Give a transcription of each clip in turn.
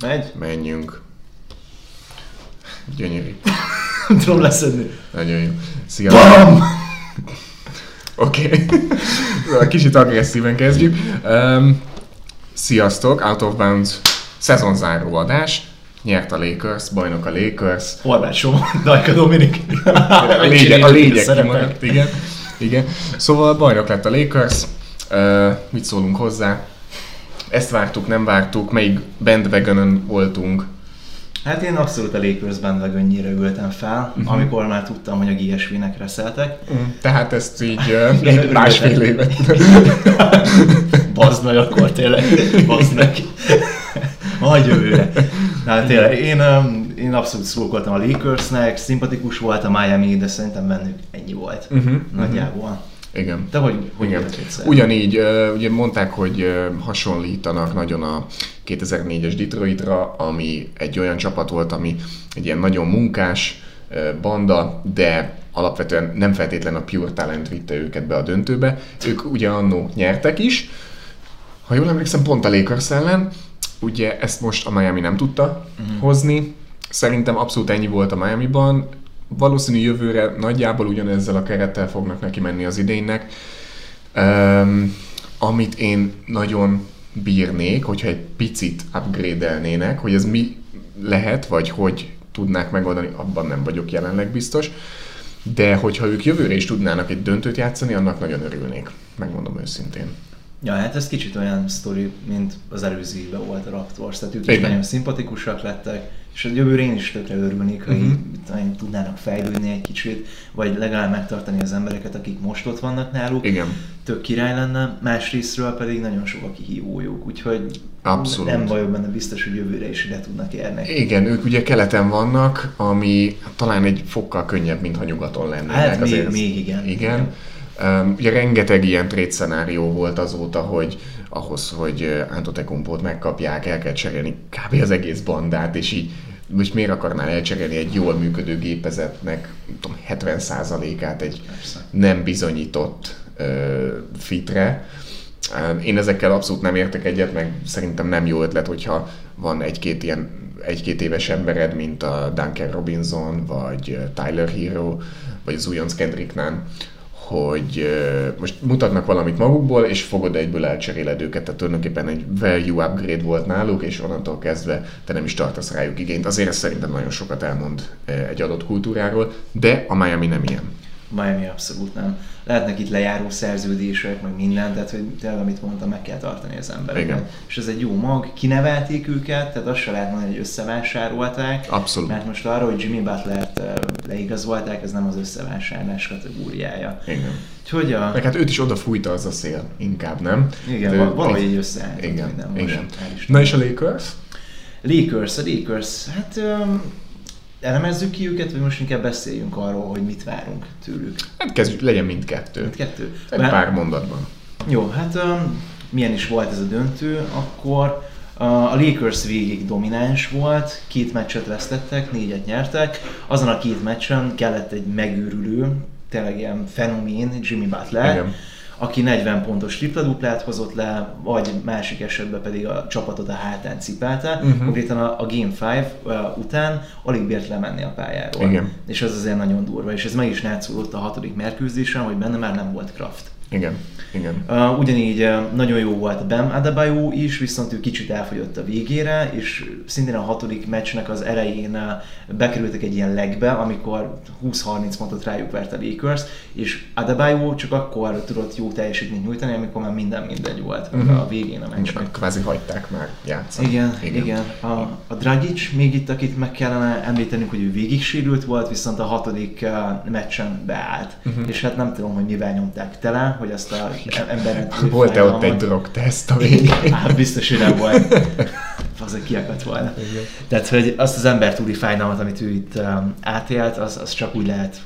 Megy? Menjünk. Gyönyörű. Nem tudom leszedni. Nagyon jó. Sziasztok. BAM! Oké. Okay. Kicsit agresszíven kezdjük. Um, sziasztok, Out of Bounds szezonzáró adás. Nyert a Lakers, bajnok a Lakers. Horváth Somon, Dajka Dominik. A lényeg, a lényeg kimaradt, igen. igen. Szóval bajnok lett a Lakers. Uh, mit szólunk hozzá? Ezt vártuk, nem vártuk, melyik bandwagonon voltunk. Hát én abszolút a Lakers bandwagonnyire ültem fel, uh-huh. amikor már tudtam, hogy a GSV-nek reszeltek. Mm, tehát ezt így uh, egy másfél évet. Bazd meg akkor tényleg, bazd meg. Majd jövőre. Hát tényleg, én, én abszolút szurkoltam a Lakersnek, szimpatikus volt a Miami, de szerintem bennük ennyi volt. Uh-huh, nagyjából. Uh-huh. Igen. De hogy, hogy Igen. Ugyanígy, ugye mondták, hogy hasonlítanak nagyon a 2004-es Detroitra, ami egy olyan csapat volt, ami egy ilyen nagyon munkás banda, de alapvetően nem feltétlen a pure talent vitte őket be a döntőbe. Ők ugye annó nyertek is, ha jól emlékszem, pont a Lakers ellen, ugye ezt most a Miami nem tudta uh-huh. hozni, Szerintem abszolút ennyi volt a Miami-ban. Valószínű jövőre nagyjából ugyanezzel a kerettel fognak neki menni az idénynek. Um, amit én nagyon bírnék, hogyha egy picit upgrade-elnének, hogy ez mi lehet, vagy hogy tudnák megoldani, abban nem vagyok jelenleg biztos. De hogyha ők jövőre is tudnának egy döntőt játszani, annak nagyon örülnék, megmondom őszintén. Ja, hát ez kicsit olyan sztori, mint az előző évben volt a Raptors, tehát ők is nagyon szimpatikusak lettek, és a jövőre én is tökre örülnék, ha uh-huh. így, tudnának fejlődni egy kicsit, vagy legalább megtartani az embereket, akik most ott vannak náluk. Igen. Tök király lenne, másrésztről pedig nagyon sok a kihívójuk, úgyhogy Abszolút. nem vagyok benne biztos, hogy jövőre is ide tudnak érni. Igen, ők ugye keleten vannak, ami talán egy fokkal könnyebb, mint ha nyugaton lennének. Hát még, még igen. Igen. igen. Ugye rengeteg ilyen trade szenárió volt azóta, hogy ahhoz, hogy Antetokounmpót megkapják, el kell cserélni kb. az egész bandát, és így most miért akarnál elcserélni egy jól működő gépezetnek tudom, 70%-át egy Persze. nem bizonyított uh, fitre. Én ezekkel abszolút nem értek egyet, meg szerintem nem jó ötlet, hogyha van egy-két ilyen egy-két éves embered, mint a Duncan Robinson, vagy Tyler Hero, vagy az újonc Kendrick Nunn, hogy most mutatnak valamit magukból, és fogod egyből elcseréled őket, tehát tulajdonképpen egy value upgrade volt náluk, és onnantól kezdve te nem is tartasz rájuk igényt. Azért ez szerintem nagyon sokat elmond egy adott kultúráról, de a Miami nem ilyen. Miami abszolút nem. Lehetnek itt lejáró szerződések, meg minden, tehát hogy tényleg, amit mondtam, meg kell tartani az embereket. És ez egy jó mag, kinevelték őket, tehát azt se lehet mondani, hogy összevásárolták. Abszolút. Mert most arra, hogy Jimmy Butler-t leigazolták, ez nem az összevásárlás kategóriája. Igen. Úgyhogy a... Meg hát őt is oda fújta az a szél, inkább, nem? Igen, De valahogy így összeállt. Igen, minden igen. Most Na és a Lakers? Lakers, a Lakers, hát um, elemezzük ki őket, vagy most inkább beszéljünk arról, hogy mit várunk tőlük? Hát kezdjük, legyen mindkettő. Mindkettő? Egy Mert, pár mondatban. Jó, hát um, milyen is volt ez a döntő, akkor a Lakers végig domináns volt, két meccset vesztettek, négyet nyertek. Azon a két meccsen kellett egy megőrülő, tényleg ilyen fenomén, Jimmy Butler, Igen aki 40 pontos tripla-duplát hozott le, vagy másik esetben pedig a csapatot a hátán cipelte. Uh-huh. Konkrétan a, a Game 5 uh, után alig bírt lemenni a pályáról. Igen. És ez azért nagyon durva, és ez meg is látszódott a hatodik mérkőzésen, hogy benne már nem volt Kraft. Igen. Igen. Uh, ugyanígy uh, nagyon jó volt Bam Adebayo is, viszont ő kicsit elfogyott a végére, és szintén a hatodik meccsnek az elején uh, bekerültek egy ilyen legbe, amikor 20-30 pontot rájuk vert a Lakers, és Adebayo csak akkor tudott jó teljesítményt nyújtani, amikor már minden mindegy volt uh-huh. a végén a meccsnek. Kvázi hagyták már játszani. Igen, igen. igen. A, a Dragic még itt, akit meg kellene említenünk, hogy ő végig sérült volt, viszont a hatodik uh, meccsen beállt. Uh-huh. És hát nem tudom, hogy mivel nyomták tele, hogy azt a emberen Volt-e ott egy drogteszt a végén? Hát biztos, hogy nem volt. az kiakadt volna. Igen. Tehát, hogy azt az ember túli fájdalmat, amit ő itt um, átélt, az, az csak úgy lehet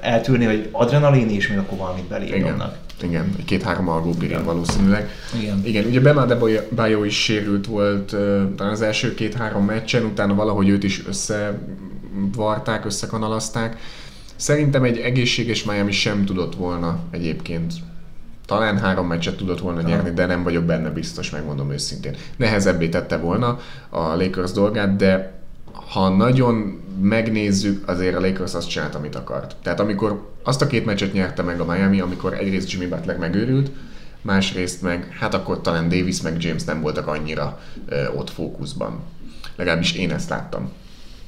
eltűrni, hogy adrenalin és még akkor valamit belédomnak. Igen, két-három algópirin valószínűleg. Igen. Igen, ugye Bema de Bayo is sérült volt talán az első két-három meccsen, utána valahogy őt is összevarták, összekanalazták. Szerintem egy egészséges Miami sem tudott volna egyébként talán három meccset tudott volna nyerni, de nem vagyok benne biztos, megmondom őszintén. Nehezebbé tette volna a Lakers dolgát, de ha nagyon megnézzük, azért a Lakers azt csinált, amit akart. Tehát amikor azt a két meccset nyerte meg a Miami, amikor egyrészt Jimmy Butler megőrült, másrészt meg, hát akkor talán Davis meg James nem voltak annyira ö, ott fókuszban. Legalábbis én ezt láttam.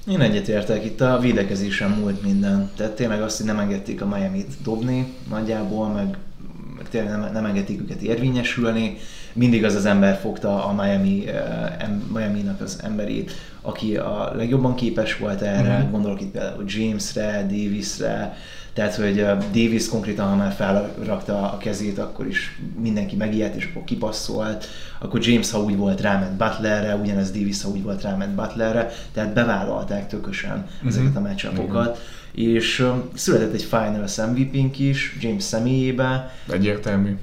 Én egyetértek, itt a védekezésen múlt minden. Tehát tényleg azt, hogy nem engedték a Miami-t dobni nagyjából, meg, tényleg nem, nem engedték őket érvényesülni. Mindig az az ember fogta a Miami, uh, Miami-nak az emberét, aki a legjobban képes volt erre, uh-huh. gondolok itt például Jamesre, Davisre, tehát, hogy Davis konkrétan, ha már felrakta a kezét, akkor is mindenki megijedt, és akkor kipasszolt. Akkor James, ha úgy volt, ráment Butlerre, ugyanez Davis, ha úgy volt, ráment Butlerre. Tehát bevállalták tökösen uh-huh. ezeket a meccsapokat. Uh-huh. És született egy Finals MVP-nk is, James személyébe. Egyértelmű.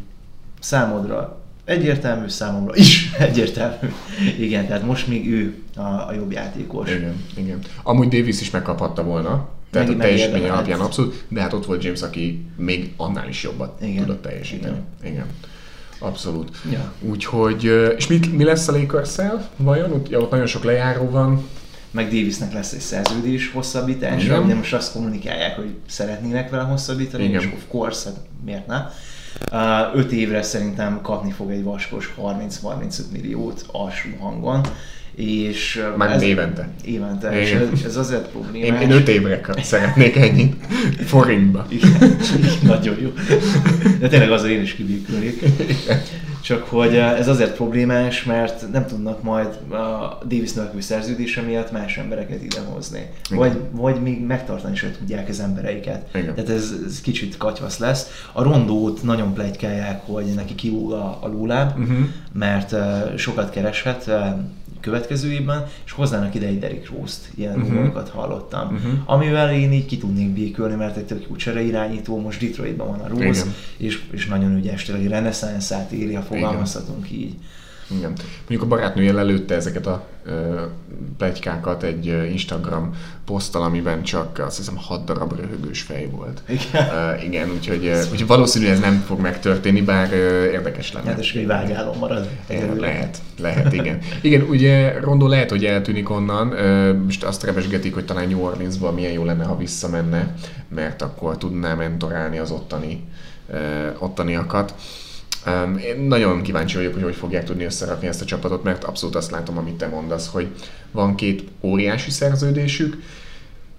Számodra egyértelmű, számomra is egyértelmű. Igen, tehát most még ő a, a jobb játékos. Igen, igen. Amúgy Davis is megkaphatta volna, tehát meg, a teljesítmény alapján abszolút, de hát ott volt James, aki még annál is jobbat Igen. tudott teljesíteni. Igen. Igen. Abszolút. Ja. Úgyhogy, és mi, mi lesz a lakers vajon? Ott, ja, ott nagyon sok lejáró van. Meg Davisnek lesz egy szerződés hosszabbítása, ugye most azt kommunikálják, hogy szeretnének vele hosszabbítani, Igen. és of course, hát miért ne? Uh, öt évre szerintem kapni fog egy vaskos 30-35 milliót alsó hangon és Már ez, évente. Évente, és ez, ez azért problémás. Én, én öt évre szeretnék ennyi forintba. Igen, nagyon jó. De tényleg azért én is kibékülnék. Csak hogy ez azért problémás, mert nem tudnak majd a Davis növekvő szerződése miatt más embereket idehozni. Vagy, vagy még megtartani sem tudják az embereiket. Igen. Tehát ez, ez kicsit katyvasz lesz. A rondót nagyon plegykálják, hogy neki kilóg a, a lóláb, uh-huh. mert uh, sokat kereshet, uh, következő évben, és hozzának ide egy Derrick Rose-t, ilyen uh-huh. rumorokat hallottam, uh-huh. amivel én így ki tudnék békülni, mert egy tök jó irányító, most Detroitban van a Rose, és, és nagyon ügyes, tényleg reneszánszát éri, ha fogalmazhatunk Igen. így. Igen. Mondjuk a barátnője lelőtte ezeket a ö, plegykákat egy Instagram poszttal, amiben csak azt hiszem hat darab röhögős fej volt. Igen. Uh, igen, úgyhogy, úgyhogy valószínűleg ez nem fog megtörténni, bár uh, érdekes lenne. Hát és egy vágyálom marad. Igen, lehet, lehet, igen. Igen, ugye Rondó lehet, hogy eltűnik onnan, uh, most azt rebesgetik, hogy talán New Orleansban milyen jó lenne, ha visszamenne, mert akkor tudná mentorálni az ottani, uh, ottaniakat. Um, én nagyon kíváncsi vagyok, hogy hogy fogják tudni összerakni ezt a csapatot, mert abszolút azt látom, amit te mondasz, hogy van két óriási szerződésük,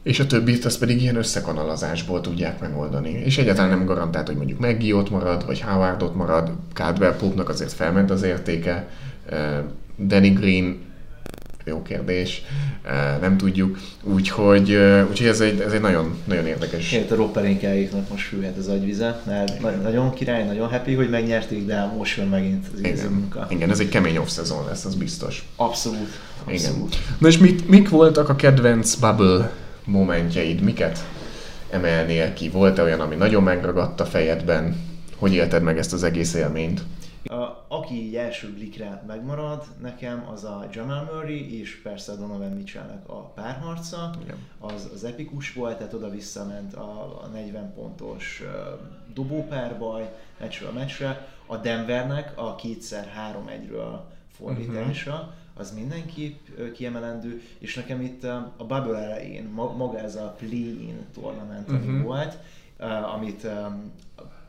és a többit azt pedig ilyen összekanalazásból tudják megoldani. És egyáltalán nem garantált, hogy mondjuk Maggie ott marad, vagy Howard ott marad, Caldwell Pope-nak azért felment az értéke, Danny Green jó kérdés, nem tudjuk. Úgyhogy, úgyhogy ez egy, ez egy nagyon, nagyon érdekes. Én a ropperénkáiknak most fűhet az agyvize, mert Igen. nagyon király, nagyon happy, hogy megnyerték, de most jön megint az igazi munka. Igen, ez egy kemény off-szezon lesz, az biztos. Abszolút. Abszolút. Igen. Na és mit, mik voltak a kedvenc bubble momentjeid? Miket emelnél ki? Volt-e olyan, ami nagyon megragadta fejedben? Hogy élted meg ezt az egész élményt? A, aki így első blikre megmarad nekem, az a Jamal Murray és persze a Donovan Mitchellnek a párharca. Igen. Az, az epikus volt, tehát oda visszament a, a 40 pontos uh, dobópárbaj meccsről a meccsre. A Denvernek a kétszer 3-1-ről fordítása, uh-huh. az mindenképp kiemelendő, és nekem itt a Bubble elején maga ez a play-in tournament, uh-huh. ami mhm. volt, amit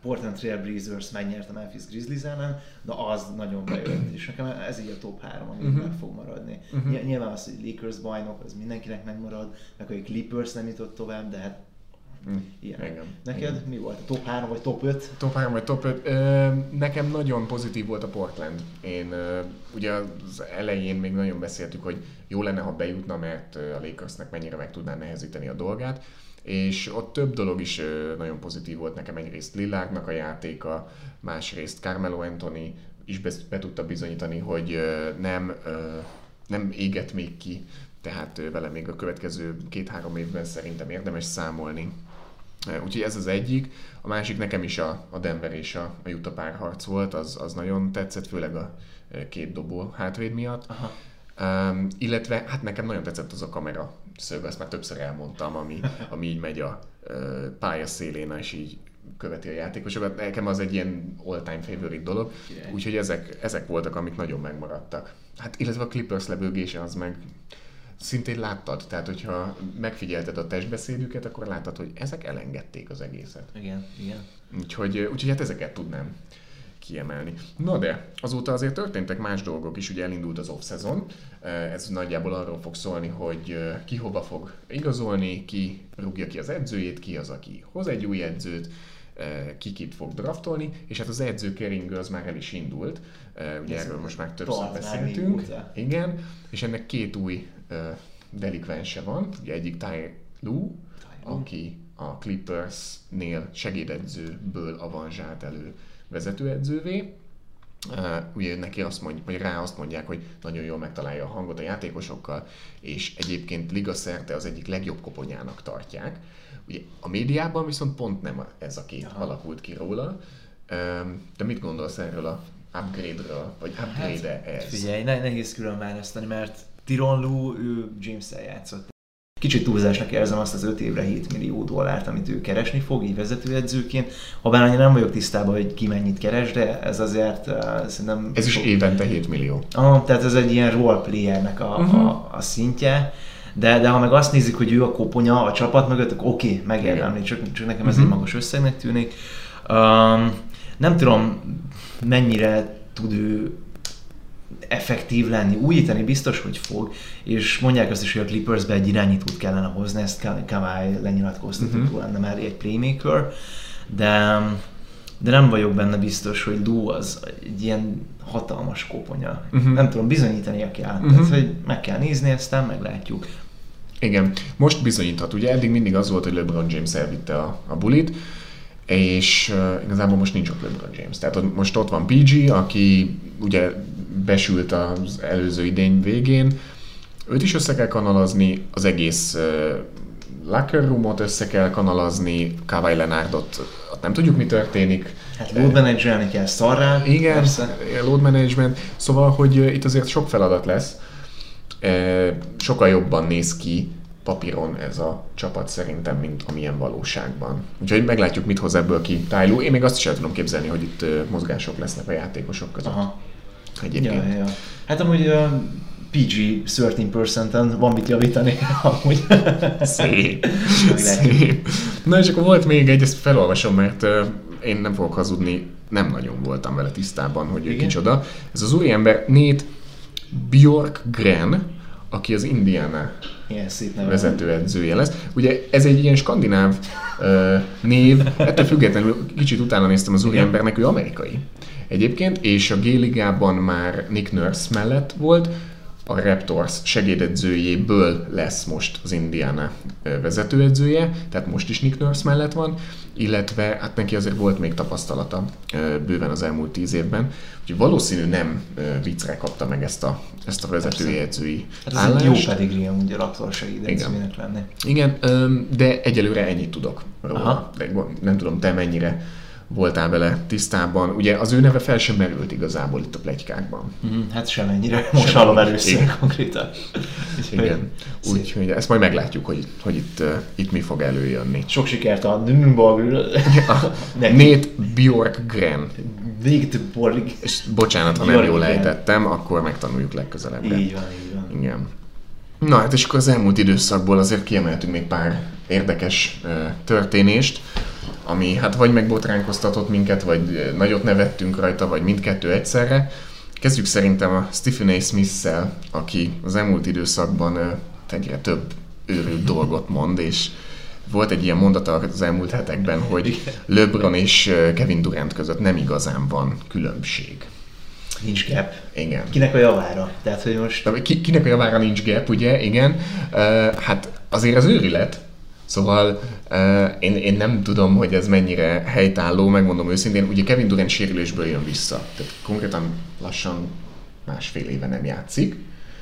Portland Trail Blazers megnyerte a Memphis Grizzlies ellen, de az nagyon bejött, és nekem ez így a top 3, ami uh-huh. meg fog maradni. Uh-huh. Nyilván az, hogy Lakers bajnok, az mindenkinek megmarad, meg hogy Clippers nem jutott tovább, de hát Mm. Ilyen. Igen. Neked Igen. mi volt? Top 3 vagy top 5? Top 3 vagy top 5? Ö, nekem nagyon pozitív volt a Portland. Én ö, ugye az elején még nagyon beszéltük, hogy jó lenne, ha bejutna, mert a Lakersnek mennyire meg tudná nehezíteni a dolgát és ott több dolog is nagyon pozitív volt nekem. Egyrészt Lilláknak a játéka, másrészt Carmelo Anthony is be, be tudta bizonyítani, hogy nem, nem éget még ki, tehát vele még a következő két-három évben szerintem érdemes számolni. Úgyhogy ez az egyik. A másik nekem is a, a Denver és a, a Utah párharc volt, az, az nagyon tetszett, főleg a két dobó hátvéd miatt. Aha. Um, illetve hát nekem nagyon tetszett az a kamera szög, ezt már többször elmondtam, ami, ami így megy a pálya szélén, és így követi a játékosokat. Nekem az egy ilyen all-time favorite dolog. Úgyhogy ezek, ezek voltak, amik nagyon megmaradtak. Hát illetve a Clippers lebőgése az meg szintén láttad, tehát hogyha megfigyelted a testbeszédüket, akkor láttad, hogy ezek elengedték az egészet. Igen, igen. Úgyhogy, úgyhogy hát ezeket tudnám kiemelni. Na de, azóta azért történtek más dolgok is, ugye elindult az off-szezon, ez nagyjából arról fog szólni, hogy ki hova fog igazolni, ki rúgja ki az edzőjét, ki az, aki hoz egy új edzőt, ki kit fog draftolni, és hát az edzőkering az már el is indult, ugye erről most már többször beszéltünk. Igen, és ennek két új delikvense van, ugye egyik Ty Lue, aki a Clippers-nél segédedzőből avanzsált elő vezetőedzővé. Uh, ugye neki azt mondja, vagy rá azt mondják, hogy nagyon jól megtalálja a hangot a játékosokkal, és egyébként liga szerte az egyik legjobb koponyának tartják. Ugye a médiában viszont pont nem ez a kép Aha. alakult ki róla. Um, te mit gondolsz erről a upgrade-ről, vagy upgrade-e hát, ez? Figyelj, ne, nehéz külön választani, mert Tiron Lu, ő James-el játszott. Kicsit túlzásnak érzem azt az 5 évre 7 millió dollárt, amit ő keresni fog, így vezetőedzőként. Habár annyira nem vagyok tisztában, hogy ki mennyit keres, de ez azért uh, szerintem... Ez is évente 7 millió. Ah, tehát ez egy ilyen roleplayernek a, uh-huh. a, a szintje. De, de ha meg azt nézzük, hogy ő a koponya a csapat mögött, akkor oké, okay, megérdemli, csak, csak nekem ez uh-huh. egy magas összegnek tűnik. Um, nem tudom, mennyire tud ő effektív lenni, újítani biztos, hogy fog, és mondják azt is, hogy a Clippersbe egy irányítót kellene hozni, ezt Kawai lenyilatkoztatott uh-huh. Mhm. lenne már egy playmaker, de, de nem vagyok benne biztos, hogy Lou az egy ilyen hatalmas koponya. Uh-huh. Nem tudom, bizonyítania kell. Uh-huh. Tehát, hogy meg kell nézni, aztán meglátjuk. Igen, most bizonyíthat. Ugye eddig mindig az volt, hogy LeBron James elvitte a, a bulit, és uh, igazából most nincs ott LeBron James. Tehát most ott van PG, aki ugye besült az előző idény végén. Őt is össze kell kanalazni, az egész locker roomot össze kell kanalazni, Kawhi Leonardot, nem tudjuk mi történik. Hát load managerelni kell szarrá. Igen, persze. load management. Szóval, hogy itt azért sok feladat lesz. Sokkal jobban néz ki papíron ez a csapat szerintem, mint amilyen valóságban. Úgyhogy meglátjuk, mit hoz ebből ki Tyloo. Én még azt is el tudom képzelni, hogy itt mozgások lesznek a játékosok között. Aha egyébként. Ja, ja. Hát amúgy uh, PG 13%-en van mit javítani, amúgy. Szép. Szép. Na és akkor volt még egy, ezt felolvasom, mert uh, én nem fogok hazudni, nem nagyon voltam vele tisztában, hogy ő kicsoda. Ez az úriember Nate Bjorkgren, aki az Indiana Ilyen vezetőedzője lesz. Ugye ez egy ilyen skandináv uh, név, ettől függetlenül kicsit utána néztem az úriembernek, ő amerikai egyébként, és a G-ligában már Nick Nurse mellett volt, a Raptors segédedzőjéből lesz most az Indiana vezetőedzője, tehát most is Nick Nurse mellett van, illetve hát neki azért volt még tapasztalata bőven az elmúlt tíz évben, úgyhogy valószínű nem viccre kapta meg ezt a, ezt a vezetői edzői hát állást. jó pedig ugye Raptors segédedzőjének lenni. Igen, de egyelőre ennyit tudok róla. Aha. De nem tudom, te mennyire voltál vele tisztában. Ugye az ő neve fel sem merült igazából itt a plegykákban. Mm, hát semennyire. Most sem hallom először Igen. konkrétan. Igen. Úgyhogy ezt majd meglátjuk, hogy, hogy itt, uh, itt mi fog előjönni. Sok sikert a Nürnberg. Nate Bjorkgren. Nate Borg. És bocsánat, ha nem jól ejtettem, akkor megtanuljuk legközelebb. Így van, így van. Igen. Na hát és akkor az elmúlt időszakból azért kiemeltünk még pár érdekes uh, történést ami hát vagy megbotránkoztatott minket, vagy nagyot nevettünk rajta, vagy mindkettő egyszerre. Kezdjük szerintem a Stephen A. Smith-szel, aki az elmúlt időszakban egyre több őrült dolgot mond, és volt egy ilyen mondata az elmúlt hetekben, hogy LeBron és Kevin Durant között nem igazán van különbség. Nincs gap. Igen. Kinek a javára? Tehát, hogy most... Ki, kinek a javára nincs gap, ugye? Igen. Uh, hát azért az őrület, Szóval uh, én, én nem tudom, hogy ez mennyire helytálló, megmondom őszintén. Ugye Kevin Durant sérülésből jön vissza. Tehát konkrétan lassan másfél éve nem játszik.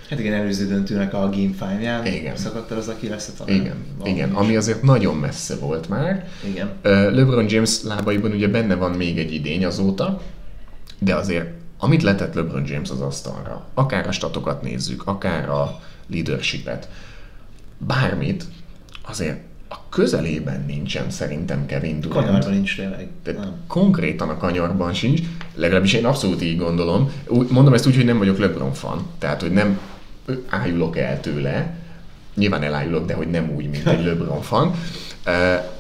Hát igen, előző döntőnek a Game 5-ján igen. szakadt el az, aki lesz a Igen, igen ami azért nagyon messze volt már. Igen. Uh, LeBron James lábaiban ugye benne van még egy idény azóta, de azért amit letett LeBron James az asztalra, akár a statokat nézzük, akár a leadershipet, bármit, azért a közelében nincsen szerintem Kevin Durant. Kanyarban nincs tényleg. Tehát konkrétan a kanyarban sincs, legalábbis én abszolút így gondolom. Úgy, mondom ezt úgy, hogy nem vagyok LeBron fan, tehát hogy nem ájulok el tőle, nyilván elájulok, de hogy nem úgy, mint egy LeBron fan. Uh,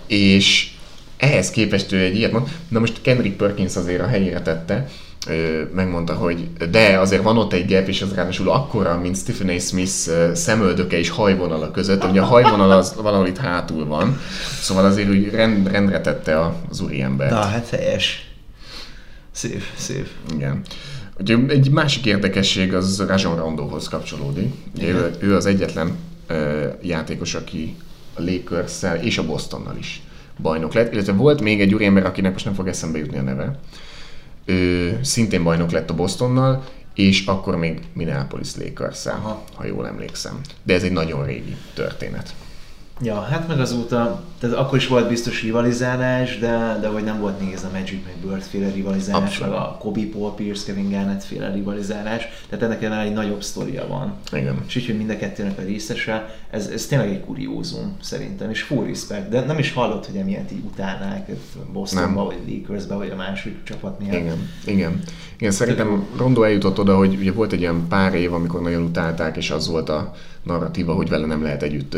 és ehhez képest ő egy ilyet mond. Na most Kendrick Perkins azért a helyére tette, megmondta, hogy de azért van ott egy gap, és az ráadásul akkora, mint Stephen A. Smith szemöldöke és hajvonala között, ugye a hajvonal az valahol itt hátul van, szóval azért úgy rend, rendre tette az úriember. Na, hát helyes. Szép, szép. Igen. Ugye egy másik érdekesség az Rajon Rondohoz kapcsolódik. Ugye ő, ő az egyetlen ö, játékos, aki a lakers és a Bostonnal is bajnok lett, illetve volt még egy úriember, akinek most nem fog eszembe jutni a neve. Ő szintén bajnok lett a Bostonnal, és akkor még Minneapolis lakers ha jól emlékszem. De ez egy nagyon régi történet. Ja, hát meg azóta, tehát akkor is volt biztos rivalizálás, de, de hogy nem volt még ez a Magic meg Bird féle rivalizálás, Abszolút. meg a Kobe Paul Pierce, Kevin Garnett féle rivalizálás, tehát ennek ennél egy nagyobb sztoria van. Igen. És így, hogy mind a kettőnek a részese, ez, ez tényleg egy kuriózum szerintem, és full respect, de nem is hallott, hogy emiatt így utálnák Bostonba, Nem. vagy Lakersbe, vagy a másik csapat miatt. Igen, igen. Igen, szerintem Rondo eljutott oda, hogy ugye volt egy ilyen pár év, amikor nagyon utálták, és az volt a narratíva, hogy vele nem lehet együtt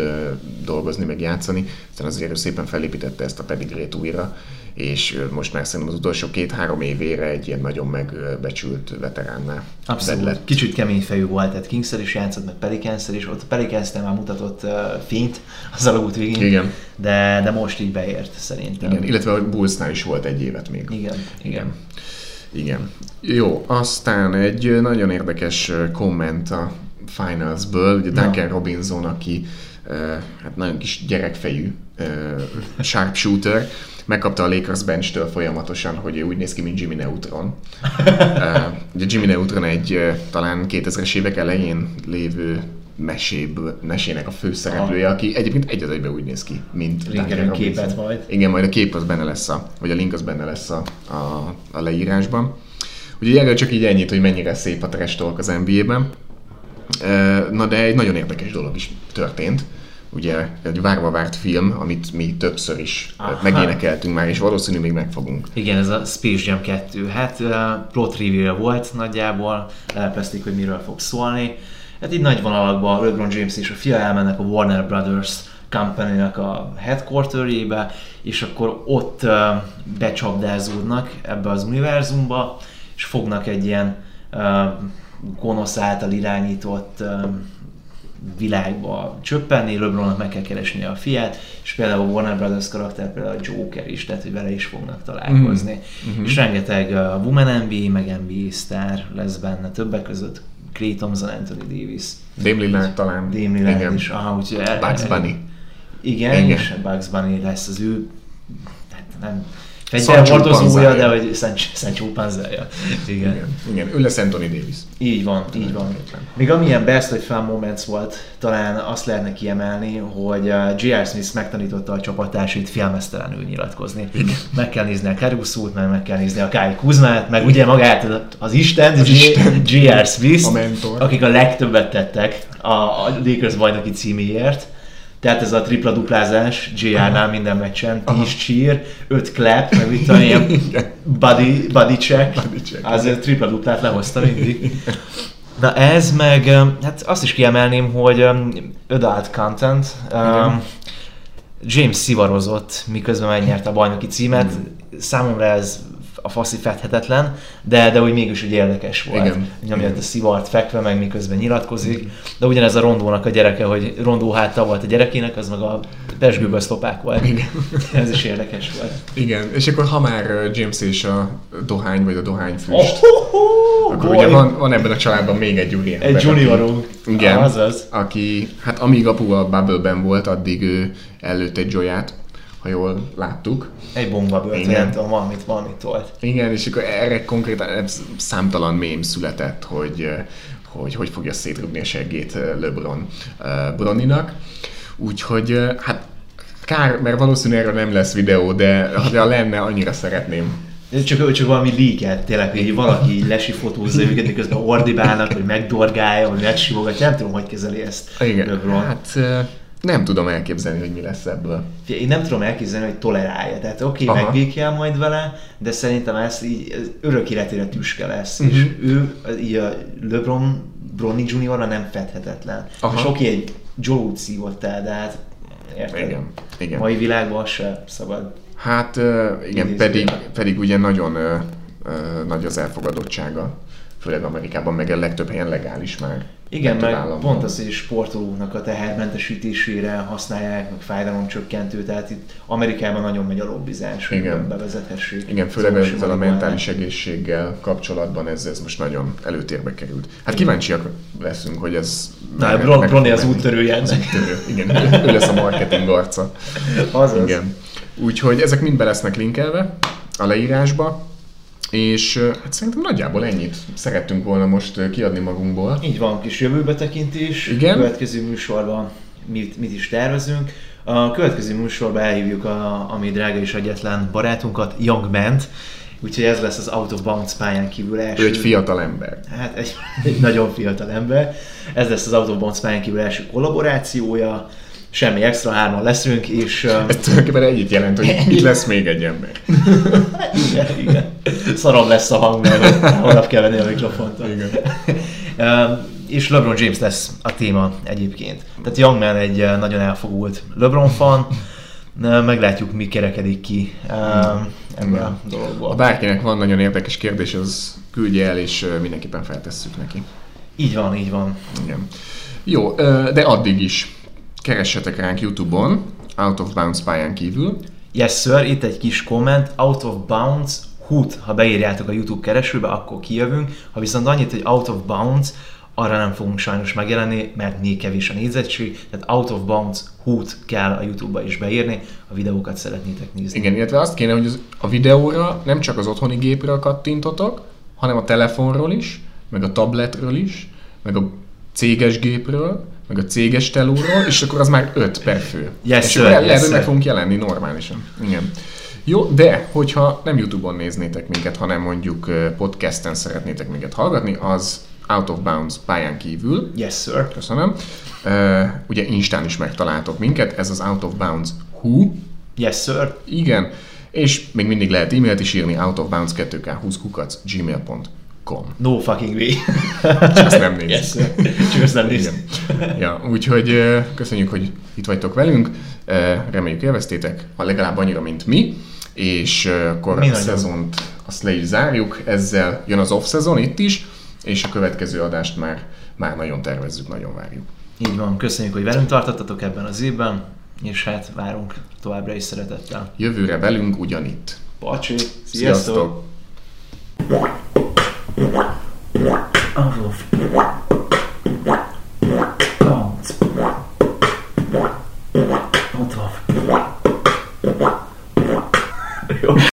dolgozni, meg játszani. Aztán azért ő szépen felépítette ezt a pedigrét újra, és most már szerintem az utolsó két-három évére egy ilyen nagyon megbecsült veteránná Abszolút. lett. Kicsit kemény fejű volt, tehát kings is játszott, meg pelicans is, ott pelicans már mutatott uh, fényt az alagút végén, Igen. De, de most így beért szerintem. Igen, illetve a Bullsnál is volt egy évet még. igen. Igen. Igen. Jó, aztán egy nagyon érdekes komment a Finals-ből, ugye. Duncan Robinson, aki hát nagyon kis gyerekfejű sharpshooter, megkapta a Lakers bench-től folyamatosan, hogy úgy néz ki, mint Jimmy Neutron. Ugye Jimmy Neutron egy talán 2000-es évek elején lévő meséből, mesének a főszereplője, aki egyébként egy az egyben úgy néz ki, mint Robinson. képet majd. Igen, majd a kép az benne lesz, a, vagy a link az benne lesz a, a, a leírásban. Ugye erről csak így ennyit, hogy mennyire szép a trash talk az NBA-ben. Na de egy nagyon érdekes dolog is történt. Ugye egy várva várt film, amit mi többször is Aha. Megénekeltünk már, és valószínű még meg fogunk. Igen, ez a Space Jam 2. Hát plot reveal volt nagyjából, elpesztik, hogy miről fog szólni. Hát így nagy vonalakban LeBron James és a fia elmennek a Warner Brothers company a headquarterjébe, és akkor ott becsapdázódnak ebbe az univerzumba, és fognak egy ilyen gonosz által irányított világba csöppenni, LeBronnak meg kell keresnie a fiát, és például a Warner Brothers karakter például a Joker is, tehát hogy vele is fognak találkozni. Mm-hmm. És rengeteg uh, Woman NBA, meg NBA sztár lesz benne, többek között Clay Thompson, Anthony Davis, Dame Lillard talán. Dame Lillard Igen. is, aha, úgyhogy el, Bugs Bunny. Igen, Igen. Igen, és Bugs Bunny lesz az ő, hát nem, Fegyverhordozója, Panzája. de hogy Sancho, Panzája. Igen. Igen. Igen, ő lesz Anthony Davis. Így van, így van. Még amilyen best vagy fun moments volt, talán azt lehetne kiemelni, hogy uh, J.R. Smith megtanította a csapattársait filmesztelenül nyilatkozni. Meg kell nézni a Caruso-t, meg meg kell nézni a Kyle Kuzmát, meg ugye magát az Isten. J.R. Smith, A mentor. akik a legtöbbet tettek a, a Lakers bajnoki címéért. Tehát ez a tripla duplázás JR-nál minden meccsen, 10 cheer, 5 clap, meg mit tudom, ilyen body, body check. Body check. Azért tripla duplát lehozta mindig. Na ez meg, hát azt is kiemelném, hogy adult content, um, James szivarozott, miközben megnyerte a bajnoki címet. Számomra ez a faszi fethetetlen, de, de úgy mégis úgy érdekes volt. Igen. Nyomja a szivart fekve, meg miközben nyilatkozik. De ugyanez a Rondónak a gyereke, hogy Rondó hátta volt a gyerekének, az meg a pesgőből szlopák volt. Igen. ez is érdekes volt. Igen, és akkor ha már James és a dohány, vagy a dohányfüst, Oh, oh, oh, akkor boy. ugye van, van ebben a családban még egy ember, Egy juniorunk. Igen. Ah, azaz. aki, hát amíg apu a Bubble-ben volt, addig ő előtt egy joyát, ha jól láttuk. Egy bomba bőrt, nem tudom, valamit, valamit tolt. Igen, és akkor erre konkrétan számtalan mém született, hogy eh, hogy, hogy fogja szétrugni a seggét eh, LeBron eh, Broninak. Úgyhogy hát kár, mert valószínűleg erről nem lesz videó, de ha lenne, annyira szeretném. Csak, csak valami leaket, tényleg, hogy valaki lesifotózza őket, miközben ordibálnak, vagy megdorgálja, vagy megsimogatja, nem tudom, hogy kezeli ezt Igen, LeBron. hát Nem tudom elképzelni, hogy mi lesz ebből. Én nem tudom elképzelni, hogy tolerálja. Tehát oké, okay, Aha. megbékjel majd vele, de szerintem ez így örök életére tüske lesz. Mhm. És ő, így a LeBron Bronny jr nem fedhetetlen. Aha. És oké, egy Joe szívott el, de hát érted? Igen, igen. Mai világban az se szabad. Hát ö, igen, pedig, pedig ugye nagyon ö, ö, nagy az elfogadottsága, főleg Amerikában, meg a legtöbb helyen legális már. Igen, meg államban. pont az, hogy sportolóknak a tehermentesítésére használják, meg fájdalomcsökkentő, tehát itt Amerikában nagyon megy a lobbizás, hogy Igen. bevezethessék. Igen, főleg ezzel a sima mentális egészséggel kapcsolatban ez, ez most nagyon előtérbe került. Hát kíváncsiak leszünk, hogy ez... Na, meg- Bron- az úttörője ennek. úttörő, igen. Ő lesz a marketing arca. Azaz. Igen. Úgyhogy ezek mind be lesznek linkelve a leírásba, és hát szerintem nagyjából ennyit szerettünk volna most kiadni magunkból. Így van, kis jövőbetekintés. Igen. A következő műsorban mit, mit is tervezünk. A következő műsorban elhívjuk a, a mi drága és egyetlen barátunkat, Young Bent. Úgyhogy ez lesz az Out of Bounds pályán kívül első. Ő egy fiatal ember. Hát egy, egy nagyon fiatal ember. Ez lesz az Out of Bounds pályán kívül első kollaborációja. Semmi extra, hárman leszünk, és... uh, Ez tulajdonképpen egyet jelent, hogy itt lesz még egy ember. igen, igen. Szarom lesz a hang, mert holnap kell venni a mikrofont. Igen. Um, és LeBron James lesz a téma egyébként. Tehát Youngman egy uh, nagyon elfogult LeBron fan, Uh, meglátjuk, mi kerekedik ki um, ebből a dologból. Ha bárkinek van nagyon érdekes kérdés, az küldje el, és mindenképpen feltesszük neki. Így van, így van. Igen. Jó, de addig is keressetek ránk Youtube-on, Out of Bounds pályán kívül. Yes sir, itt egy kis komment, out of bounds, hut, ha beírjátok a YouTube keresőbe, akkor kijövünk, ha viszont annyit, hogy out of bounds, arra nem fogunk sajnos megjelenni, mert még kevés a nézettség, tehát out of bounds hút kell a YouTube-ba is beírni, a videókat szeretnétek nézni. Igen, illetve azt kéne, hogy az, a videóra nem csak az otthoni gépről kattintotok, hanem a telefonról is, meg a tabletről is, meg a céges gépről, meg a céges telóról, és akkor az már 5 per fő. Yes, és sir, akkor el- yes, lehet, hogy meg fogunk jelenni normálisan. Igen. Jó, de hogyha nem Youtube-on néznétek minket, hanem mondjuk podcasten szeretnétek minket hallgatni, az Out of Bounds pályán kívül, Yes sir. köszönöm, Ö, ugye Instán is megtaláltok minket, ez az Out of Bounds Who, Yes sir. igen, és még mindig lehet e-mailt is írni outofbounds 2k20 kukac gmail.com. No fucking way. Csak ezt nem nézzük. yes. Csak ezt nem. Igen. Ja, úgyhogy köszönjük, hogy itt vagytok velünk, reméljük élveztétek, ha legalább annyira, mint mi, és akkor Mi a szezont azt le is zárjuk, ezzel jön az off-szezon itt is, és a következő adást már, már nagyon tervezzük, nagyon várjuk. Így van, köszönjük, hogy velünk tartottatok ebben az évben, és hát várunk továbbra is szeretettel. Jövőre velünk ugyanitt. Pacsi, Sziasztok! Sziasztok! Un jour.